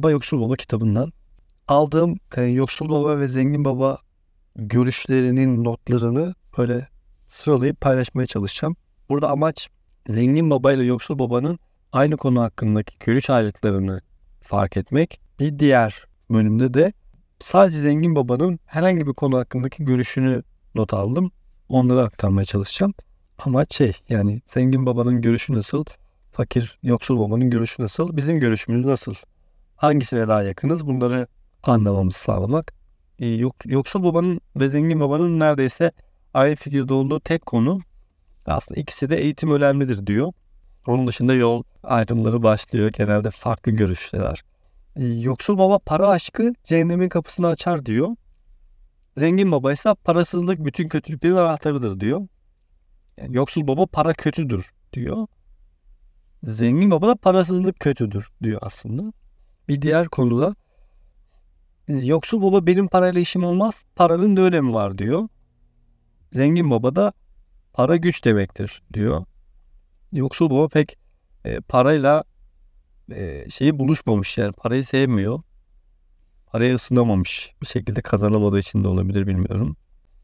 Baba Yoksul Baba kitabından aldığım e, Yoksul Baba ve Zengin Baba görüşlerinin notlarını böyle sıralayıp paylaşmaya çalışacağım. Burada amaç Zengin Baba ile Yoksul Baba'nın aynı konu hakkındaki görüş ayrılıklarını fark etmek. Bir diğer bölümde de sadece Zengin Baba'nın herhangi bir konu hakkındaki görüşünü not aldım. Onları aktarmaya çalışacağım. Amaç şey yani Zengin Baba'nın görüşü nasıl, fakir Yoksul Baba'nın görüşü nasıl, bizim görüşümüz nasıl, hangisine daha yakınız bunları anlamamızı sağlamak. Ee, yok, yoksul babanın ve zengin babanın neredeyse aynı fikirde olduğu tek konu aslında ikisi de eğitim önemlidir diyor. Onun dışında yol ayrımları başlıyor. Genelde farklı görüşler. Ee, yoksul baba para aşkı cehennemin kapısını açar diyor. Zengin baba ise parasızlık bütün kötülüklerin anahtarıdır diyor. Yani yoksul baba para kötüdür diyor. Zengin baba da parasızlık kötüdür diyor aslında. Bir diğer konuda Yoksul baba benim parayla işim olmaz. Paranın da önemi var diyor. Zengin baba da para güç demektir diyor. Yoksul baba pek e, parayla e, şeyi buluşmamış yani parayı sevmiyor. Paraya ısınamamış. Bir şekilde kazanamadığı için de olabilir bilmiyorum.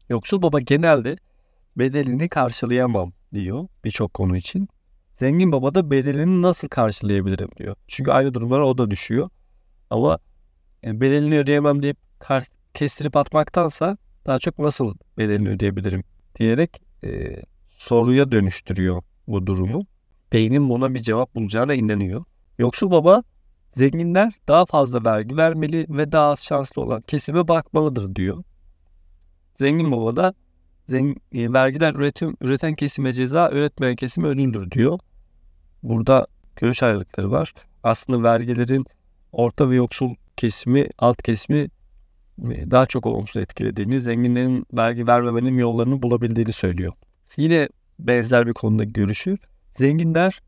Yoksul baba genelde bedelini karşılayamam diyor birçok konu için. Zengin baba da bedelini nasıl karşılayabilirim diyor. Çünkü aynı durumlara o da düşüyor. Ama yani bedelini ödeyemem deyip kestirip atmaktansa daha çok nasıl bedelini ödeyebilirim diyerek e, soruya dönüştürüyor bu durumu. Beynin buna bir cevap bulacağına inanıyor. Yoksul baba zenginler daha fazla vergi vermeli ve daha az şanslı olan kesime bakmalıdır diyor. Zengin baba da zengin, e, üretim, üreten kesime ceza, üretmeyen kesime ödüldür diyor. Burada görüş ayrılıkları var. Aslında vergilerin orta ve yoksul kesimi, alt kesimi e, daha çok olumsuz etkilediğini, zenginlerin vergi vermemenin yollarını bulabildiğini söylüyor. Yine benzer bir konuda görüşü, zenginler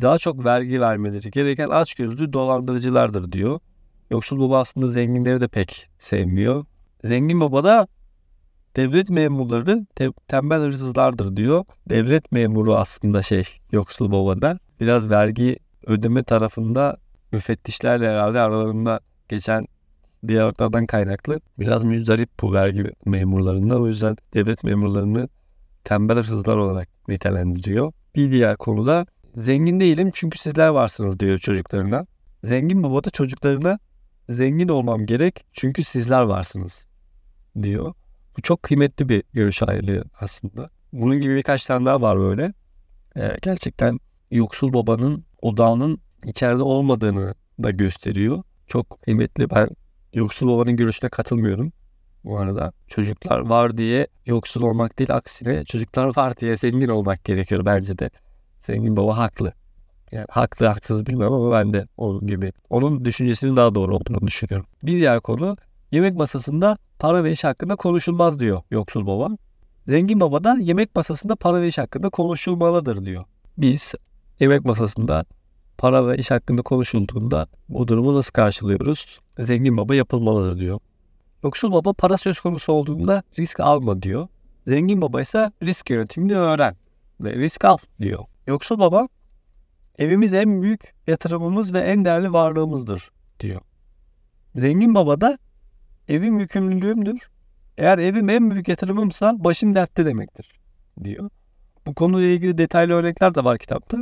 daha çok vergi vermeleri gereken açgözlü dolandırıcılardır diyor. Yoksul baba aslında zenginleri de pek sevmiyor. Zengin baba da devlet memurları te- tembel hırsızlardır diyor. Devlet memuru aslında şey yoksul babada biraz vergi ödeme tarafında müfettişlerle herhalde aralarında geçen diyaloglardan kaynaklı biraz müzdarip bu vergi memurlarından. O yüzden devlet memurlarını tembel hırsızlar olarak nitelendiriyor. Bir diğer konuda zengin değilim çünkü sizler varsınız diyor çocuklarına. Zengin baba da çocuklarına zengin olmam gerek çünkü sizler varsınız diyor. Bu çok kıymetli bir görüş ayrılığı aslında. Bunun gibi birkaç tane daha var böyle. Ee, gerçekten yoksul babanın odağının içeride olmadığını da gösteriyor. Çok kıymetli. Ben yoksul babanın görüşüne katılmıyorum. Bu arada çocuklar var diye yoksul olmak değil aksine çocuklar var diye zengin olmak gerekiyor bence de. Zengin baba haklı. Yani haklı haksız bilmiyorum ama ben de onun gibi. Onun düşüncesinin daha doğru olduğunu düşünüyorum. Bir diğer konu yemek masasında para ve iş hakkında konuşulmaz diyor yoksul baba. Zengin baba da yemek masasında para ve iş hakkında konuşulmalıdır diyor. Biz yemek masasında para ve iş hakkında konuşulduğunda bu durumu nasıl karşılıyoruz? Zengin baba yapılmalıdır diyor. Yoksul baba para söz konusu olduğunda risk alma diyor. Zengin baba ise risk yönetimini öğren ve risk al diyor. Yoksul baba evimiz en büyük yatırımımız ve en değerli varlığımızdır diyor. Zengin baba da evim yükümlülüğümdür. Eğer evim en büyük yatırımımsa başım dertte demektir diyor. Bu konuyla ilgili detaylı örnekler de var kitapta.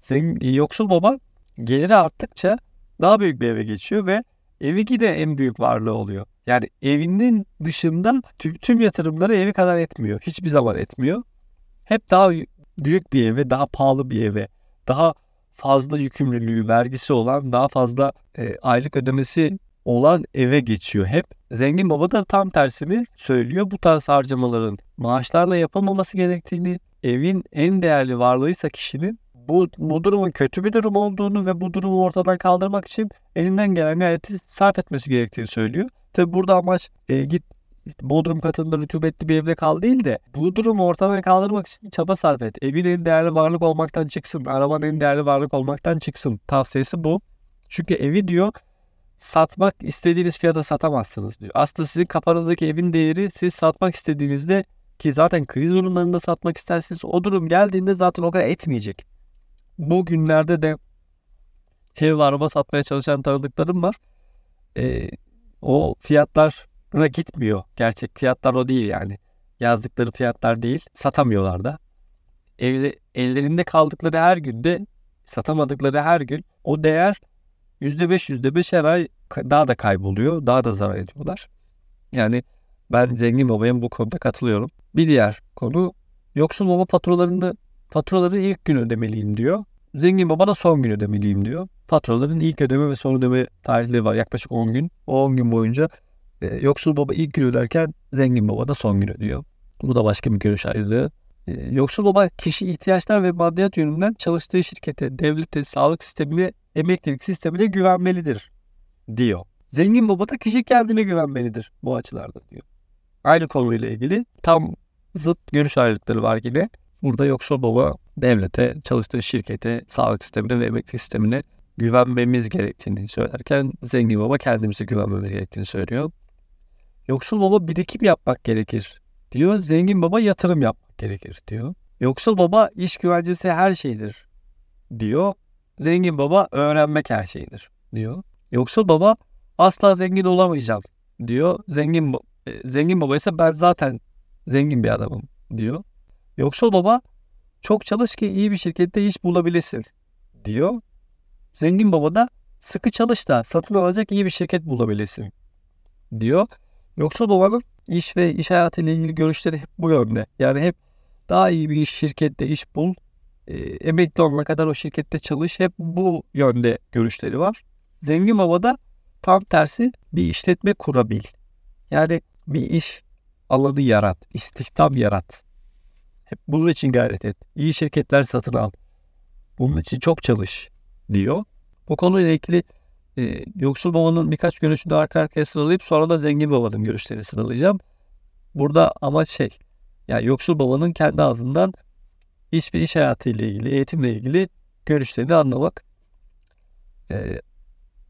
Senin yoksul baba geliri arttıkça daha büyük bir eve geçiyor ve evi yine en büyük varlığı oluyor. Yani evinin dışında tüm, tüm yatırımları evi kadar etmiyor. Hiçbir zaman etmiyor. Hep daha büyük bir eve, daha pahalı bir eve, daha fazla yükümlülüğü, vergisi olan, daha fazla e, aylık ödemesi olan eve geçiyor hep. Zengin baba da tam tersini söylüyor. Bu tarz harcamaların maaşlarla yapılmaması gerektiğini, evin en değerli varlığıysa kişinin bu, bu durumun kötü bir durum olduğunu ve bu durumu ortadan kaldırmak için elinden gelen gayreti sarf etmesi gerektiğini söylüyor. Tabi burada amaç e, git Bodrum katında rütubetli bir evde kal değil de bu durumu ortadan kaldırmak için çaba sarf et. Evin en değerli varlık olmaktan çıksın. Arabanın en değerli varlık olmaktan çıksın. Tavsiyesi bu. Çünkü evi diyor satmak istediğiniz fiyata satamazsınız diyor. Aslında sizin kafanızdaki evin değeri siz satmak istediğinizde ki zaten kriz durumlarında satmak isterseniz o durum geldiğinde zaten o kadar etmeyecek. Bu günlerde de ev ve araba satmaya çalışan tanıdıklarım var. E, o fiyatlara gitmiyor. Gerçek fiyatlar o değil yani. Yazdıkları fiyatlar değil. Satamıyorlar da. Evde, ellerinde kaldıkları her günde satamadıkları her gün o değer %5 %5 her ay daha da kayboluyor. Daha da zarar ediyorlar. Yani ben zengin babaya bu konuda katılıyorum. Bir diğer konu yoksul baba faturalarını faturaları ilk gün ödemeliyim diyor. Zengin baba da son gün ödemeliyim diyor. Faturaların ilk ödeme ve son ödeme tarihleri var. Yaklaşık 10 gün. O 10 gün boyunca e, yoksul baba ilk gün öderken zengin baba da son gün ödüyor. Bu da başka bir görüş ayrılığı. E, yoksul baba kişi ihtiyaçlar ve maddiyat yönünden çalıştığı şirkete, devlete, sağlık sistemine, emeklilik sistemine güvenmelidir diyor. Zengin baba da kişi kendine güvenmelidir bu açılarda diyor. Aynı konuyla ilgili tam zıt görüş ayrılıkları var yine. Burada yoksul baba devlete, çalıştığı şirkete, sağlık sistemine ve emeklilik sistemine güvenmemiz gerektiğini söylerken zengin baba kendimize güvenmemiz gerektiğini söylüyor. Yoksul baba birikim yapmak gerekir diyor. Zengin baba yatırım yapmak gerekir diyor. Yoksul baba iş güvencesi her şeydir diyor. Zengin baba öğrenmek her şeydir diyor. Yoksul baba asla zengin olamayacağım diyor. Zengin e, zengin baba ise ben zaten zengin bir adamım diyor. Yoksul baba çok çalış ki iyi bir şirkette iş bulabilesin diyor. Zengin baba da sıkı çalış da satın alacak iyi bir şirket bulabilesin diyor. Yoksul babanın iş ve iş hayatı ile ilgili görüşleri hep bu yönde. Yani hep daha iyi bir iş şirkette iş bul, e, emekli olana kadar o şirkette çalış. Hep bu yönde görüşleri var. Zengin baba da tam tersi bir işletme kurabil. Yani bir iş alanı yarat, istihdam yarat. Hep bunun için gayret et. İyi şirketler satın al. Bunun için çok çalış diyor. Bu konuyla ilgili e, yoksul babanın birkaç görüşünü arka arkaya sıralayıp sonra da zengin babanın görüşlerini sıralayacağım. Burada amaç şey, yani yoksul babanın kendi ağzından iş ve iş hayatı ile ilgili, eğitimle ilgili görüşlerini anlamak. E,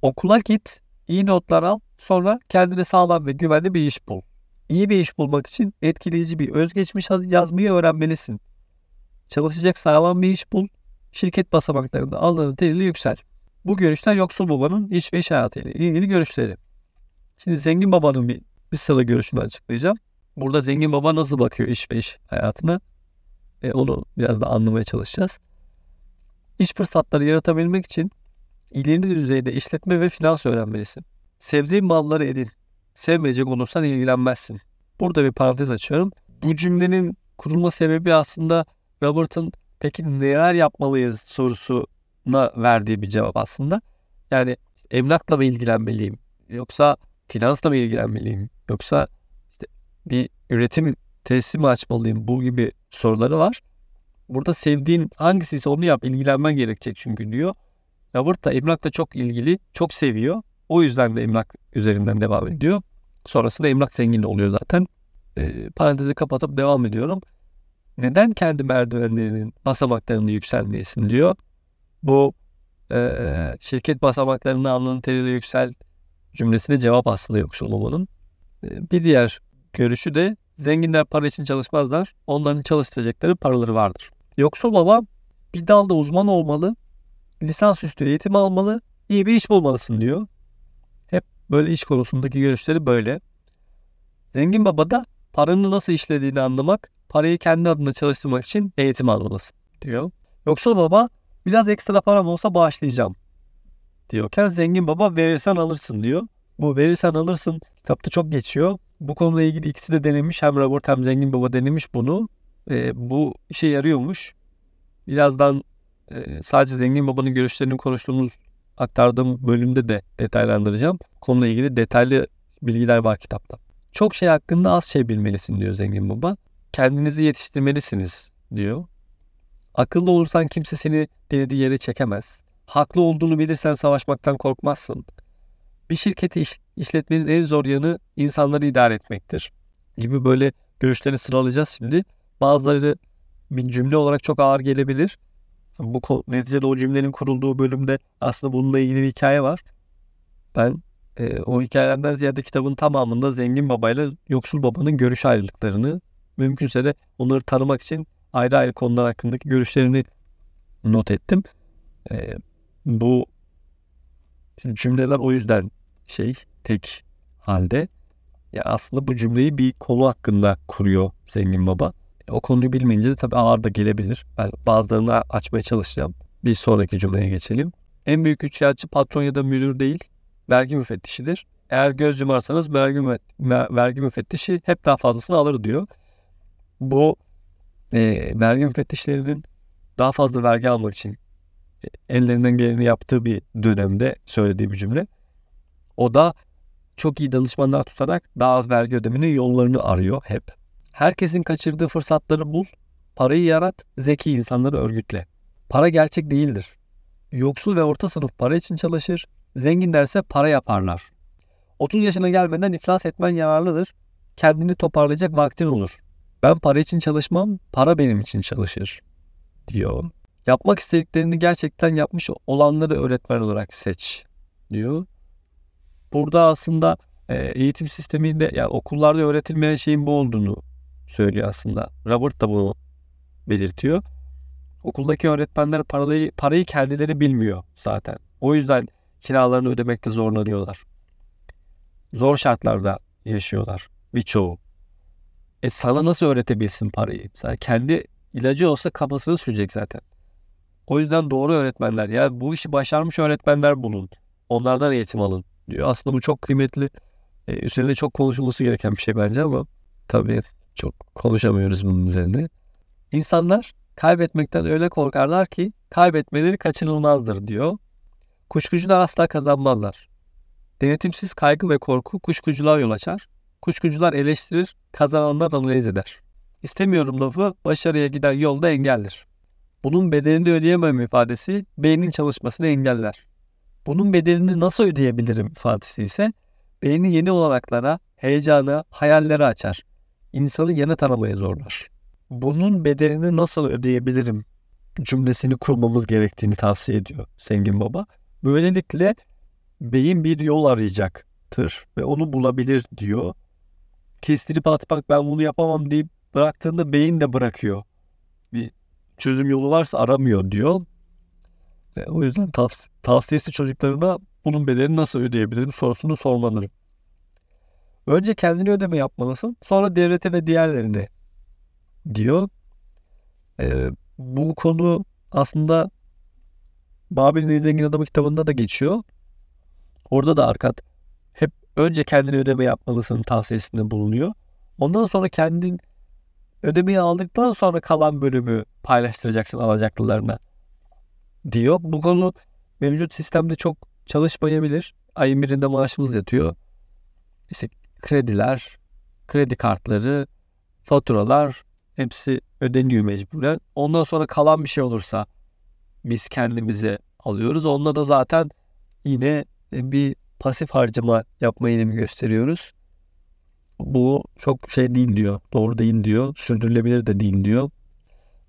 okula git, iyi notlar al, sonra kendine sağlam ve güvenli bir iş bul. İyi bir iş bulmak için etkileyici bir özgeçmiş yazmayı öğrenmelisin. Çalışacak sağlam bir iş bul, şirket basamaklarında aldığın terili yüksel. Bu görüşler yoksul babanın iş ve iş hayatıyla ilgili görüşleri. Şimdi zengin babanın bir, bir sıra görüşünü açıklayacağım. Burada zengin baba nasıl bakıyor iş ve iş hayatına? E, onu biraz da anlamaya çalışacağız. İş fırsatları yaratabilmek için ileri düzeyde işletme ve finans öğrenmelisin. Sevdiğin malları edin. Sevmeyecek olursan ilgilenmezsin. Burada bir parantez açıyorum. Bu cümlenin kurulma sebebi aslında Robert'ın peki neler yapmalıyız sorusuna verdiği bir cevap aslında. Yani emlakla mı ilgilenmeliyim? Yoksa finansla mı ilgilenmeliyim? Yoksa işte bir üretim tesisi mi açmalıyım? Bu gibi soruları var. Burada sevdiğin hangisiyse onu yap. ilgilenmen gerekecek çünkü diyor. Robert da emlakla çok ilgili, çok seviyor. O yüzden de emlak üzerinden devam ediyor. Sonrasında emlak zengin oluyor zaten. E, parantezi kapatıp devam ediyorum. Neden kendi merdivenlerinin basamaklarını yükselmeyesin diyor. Bu e, şirket basamaklarını alnının teriyle yüksel cümlesine cevap aslında yoksul babanın. E, bir diğer görüşü de zenginler para için çalışmazlar. Onların çalıştıracakları paraları vardır. Yoksul baba bir dalda uzman olmalı, lisansüstü eğitim almalı, iyi bir iş bulmalısın diyor. Böyle iş konusundaki görüşleri böyle. Zengin baba da paranın nasıl işlediğini anlamak, parayı kendi adına çalıştırmak için eğitim almalısın diyor. Yoksul baba biraz ekstra param olsa bağışlayacağım diyorken zengin baba verirsen alırsın diyor. Bu verirsen alırsın kitapta çok geçiyor. Bu konuyla ilgili ikisi de denemiş. Hem Robert hem zengin baba denemiş bunu. E, bu işe yarıyormuş. Birazdan e, sadece zengin babanın görüşlerini konuştuğumuz aktardığım bölümde de detaylandıracağım. Konuyla ilgili detaylı bilgiler var kitapta. Çok şey hakkında az şey bilmelisin diyor zengin baba. Kendinizi yetiştirmelisiniz diyor. Akıllı olursan kimse seni denediği yere çekemez. Haklı olduğunu bilirsen savaşmaktan korkmazsın. Bir şirketi iş, işletmenin en zor yanı insanları idare etmektir. Gibi böyle görüşlerini sıralayacağız şimdi. Bazıları bir cümle olarak çok ağır gelebilir bu neticede o cümlenin kurulduğu bölümde aslında bununla ilgili bir hikaye var. Ben e, o hikayelerden ziyade kitabın tamamında zengin babayla yoksul babanın görüş ayrılıklarını mümkünse de onları tanımak için ayrı ayrı konular hakkındaki görüşlerini not ettim. E, bu cümleler o yüzden şey tek halde. Ya aslında bu cümleyi bir konu hakkında kuruyor zengin baba. O konuyu bilmeyince de tabii ağır da gelebilir. Ben bazılarını açmaya çalışacağım. Bir sonraki cümleye geçelim. En büyük üçkağıtçı patron ya da müdür değil, vergi müfettişidir. Eğer göz yumarsanız vergi, vergi müfettişi hep daha fazlasını alır diyor. Bu e, vergi müfettişlerinin daha fazla vergi almak için ellerinden geleni yaptığı bir dönemde söylediği bir cümle. O da çok iyi danışmanlar tutarak daha az vergi ödeminin yollarını arıyor hep. Herkesin kaçırdığı fırsatları bul, parayı yarat, zeki insanları örgütle. Para gerçek değildir. Yoksul ve orta sınıf para için çalışır, zenginlerse para yaparlar. 30 yaşına gelmeden iflas etmen yararlıdır. Kendini toparlayacak vaktin olur. Ben para için çalışmam, para benim için çalışır, diyor. Yapmak istediklerini gerçekten yapmış olanları öğretmen olarak seç, diyor. Burada aslında e, eğitim sisteminde yani okullarda öğretilmeyen şeyin bu olduğunu söylüyor aslında. Robert da bunu belirtiyor. Okuldaki öğretmenler parayı, parayı kendileri bilmiyor zaten. O yüzden kiralarını ödemekte zorlanıyorlar. Zor şartlarda yaşıyorlar birçoğu. E sana nasıl öğretebilsin parayı? Sen kendi ilacı olsa kafasını sürecek zaten. O yüzden doğru öğretmenler ya bu işi başarmış öğretmenler bulun. Onlardan eğitim alın diyor. Aslında bu çok kıymetli. E, üzerinde çok konuşulması gereken bir şey bence ama tabii çok konuşamıyoruz bunun üzerine. İnsanlar kaybetmekten öyle korkarlar ki kaybetmeleri kaçınılmazdır diyor. Kuşkucular asla kazanmazlar. Denetimsiz kaygı ve korku kuşkucular yol açar. Kuşkucular eleştirir, kazananlar analiz eder. İstemiyorum lafı başarıya giden yolda engeldir. Bunun bedelini ödeyemem ifadesi beynin çalışmasını engeller. Bunun bedelini nasıl ödeyebilirim ifadesi ise beyni yeni olanaklara, heyecana, hayallere açar. İnsanı yeni tanımaya zorlar. Bunun bedelini nasıl ödeyebilirim cümlesini kurmamız gerektiğini tavsiye ediyor Sengin Baba. Böylelikle beyin bir yol arayacaktır ve onu bulabilir diyor. Kestirip atmak ben bunu yapamam deyip bıraktığında beyin de bırakıyor. Bir çözüm yolu varsa aramıyor diyor. E, o yüzden tavs tavsiyesi çocuklarına bunun bedelini nasıl ödeyebilirim sorusunu sormaları. Önce kendini ödeme yapmalısın sonra devlete ve diğerlerine diyor. E, bu konu aslında Babil'in en zengin adamı kitabında da geçiyor. Orada da Arkat hep önce kendini ödeme yapmalısın tavsiyesinde bulunuyor. Ondan sonra kendin ödemeyi aldıktan sonra kalan bölümü paylaştıracaksın alacaklılarına diyor. Bu konu mevcut sistemde çok çalışmayabilir. Ayın birinde maaşımız yatıyor. İşte krediler, kredi kartları, faturalar hepsi ödeniyor mecburen. Ondan sonra kalan bir şey olursa biz kendimize alıyoruz. Onda da zaten yine bir pasif harcama yapma eğilimi gösteriyoruz. Bu çok şey değil diyor. Doğru değil diyor. Sürdürülebilir de değil diyor.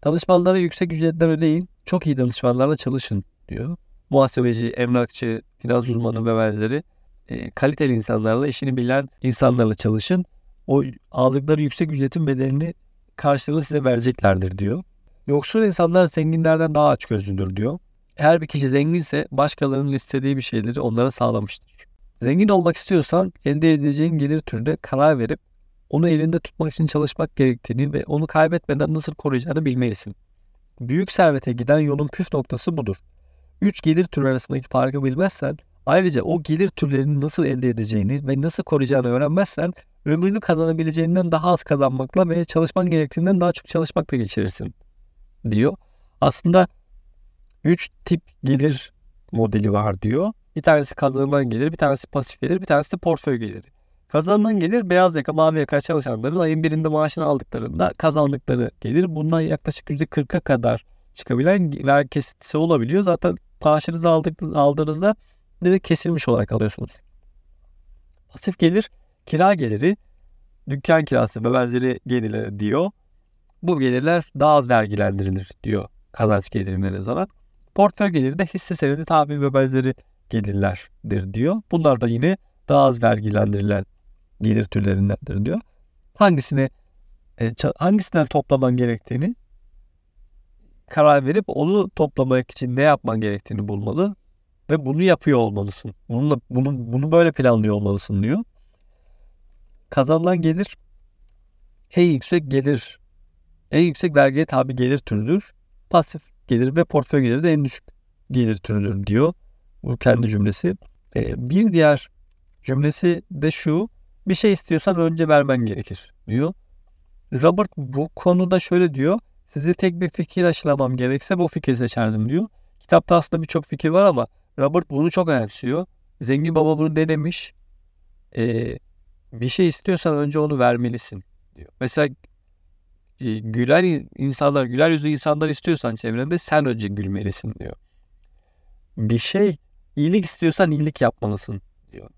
Danışmanlara yüksek ücretler ödeyin. Çok iyi danışmanlarla çalışın diyor. Muhasebeci, emlakçı, finans uzmanı ve benzeri e, kaliteli insanlarla, işini bilen insanlarla çalışın. O aldıkları yüksek ücretin bedelini karşılığını size vereceklerdir diyor. Yoksul insanlar zenginlerden daha açgözlüdür diyor. Eğer bir kişi zenginse başkalarının istediği bir şeyleri onlara sağlamıştır. Zengin olmak istiyorsan elde edeceğin gelir türünde karar verip onu elinde tutmak için çalışmak gerektiğini ve onu kaybetmeden nasıl koruyacağını bilmelisin. Büyük servete giden yolun püf noktası budur. Üç gelir türü arasındaki farkı bilmezsen, ayrıca o gelir türlerini nasıl elde edeceğini ve nasıl koruyacağını öğrenmezsen, ömrünü kazanabileceğinden daha az kazanmakla ve çalışman gerektiğinden daha çok çalışmakla geçirirsin, diyor. Aslında üç tip gelir modeli var diyor. Bir tanesi kazanılan gelir, bir tanesi pasif gelir, bir tanesi de portföy geliri. Kazanılan gelir beyaz yaka, mavi yaka çalışanların ayın birinde maaşını aldıklarında kazandıkları gelir. Bundan yaklaşık %40'a kadar çıkabilen vergi kesintisi olabiliyor. Zaten maaşınızı aldık, aldığınızda direkt kesilmiş olarak alıyorsunuz. Pasif gelir, kira geliri, dükkan kirası ve benzeri gelirler diyor. Bu gelirler daha az vergilendirilir diyor kazanç gelirine nazaran. Portföy geliri de hisse senedi, tahvil ve benzeri gelirlerdir diyor. Bunlar da yine daha az vergilendirilen gelir türlerindendir diyor. Hangisini e, hangisinden toplaman gerektiğini karar verip onu toplamak için ne yapman gerektiğini bulmalı ve bunu yapıyor olmalısın. Bununla, bunu, bunu böyle planlıyor olmalısın diyor. Kazanılan gelir en yüksek gelir, en yüksek vergiye tabi gelir türüdür. Pasif gelir ve portföy geliri de en düşük gelir türüdür diyor. Bu kendi cümlesi. Ee, bir diğer cümlesi de şu. Bir şey istiyorsan önce vermen gerekir diyor. Robert bu konuda şöyle diyor. Size tek bir fikir aşılamam gerekse bu fikri seçerdim diyor. Kitapta aslında birçok fikir var ama Robert bunu çok önemsiyor. Zengin baba bunu denemiş. Ee, bir şey istiyorsan önce onu vermelisin diyor. Mesela e, güler insanlar, güler yüzlü insanlar istiyorsan çevrende sen önce gülmelisin diyor. Bir şey iyilik istiyorsan iyilik yapmalısın diyor.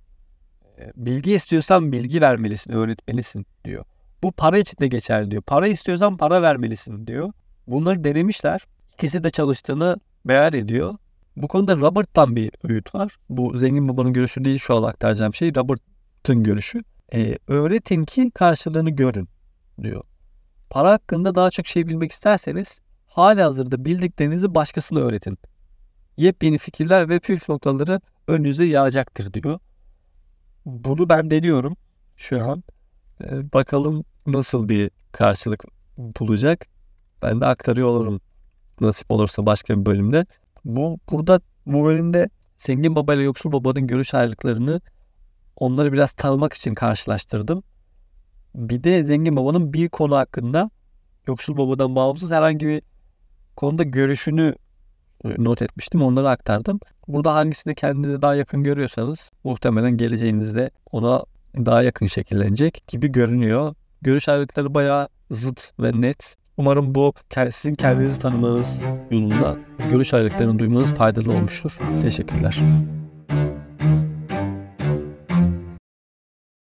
E, bilgi istiyorsan bilgi vermelisin, öğretmelisin diyor. Bu para için de geçerli diyor. Para istiyorsan para vermelisin diyor. Bunları denemişler. İkisi de çalıştığını beyan ediyor. Bu konuda Robert'tan bir öğüt var. Bu zengin babanın görüşü değil şu an aktaracağım şey. Robert'ın görüşü. Ee, öğretin ki karşılığını görün diyor. Para hakkında daha çok şey bilmek isterseniz hali hazırda bildiklerinizi başkasına öğretin. Yepyeni fikirler ve püf noktaları önünüze yağacaktır diyor. Bunu ben deniyorum şu an. Ee, bakalım nasıl bir karşılık bulacak. Ben de aktarıyor olurum nasip olursa başka bir bölümde. Bu burada bu bölümde zengin baba ile yoksul babanın görüş ayrılıklarını onları biraz tanımak için karşılaştırdım. Bir de zengin babanın bir konu hakkında yoksul babadan bağımsız herhangi bir konuda görüşünü not etmiştim. Onları aktardım. Burada hangisini kendinize daha yakın görüyorsanız muhtemelen geleceğinizde ona daha yakın şekillenecek gibi görünüyor. Görüş ayrılıkları bayağı zıt ve net. Umarım bu sizin kendinizi tanımanız yolunda görüş ayrılıklarını duymanız faydalı olmuştur. Teşekkürler.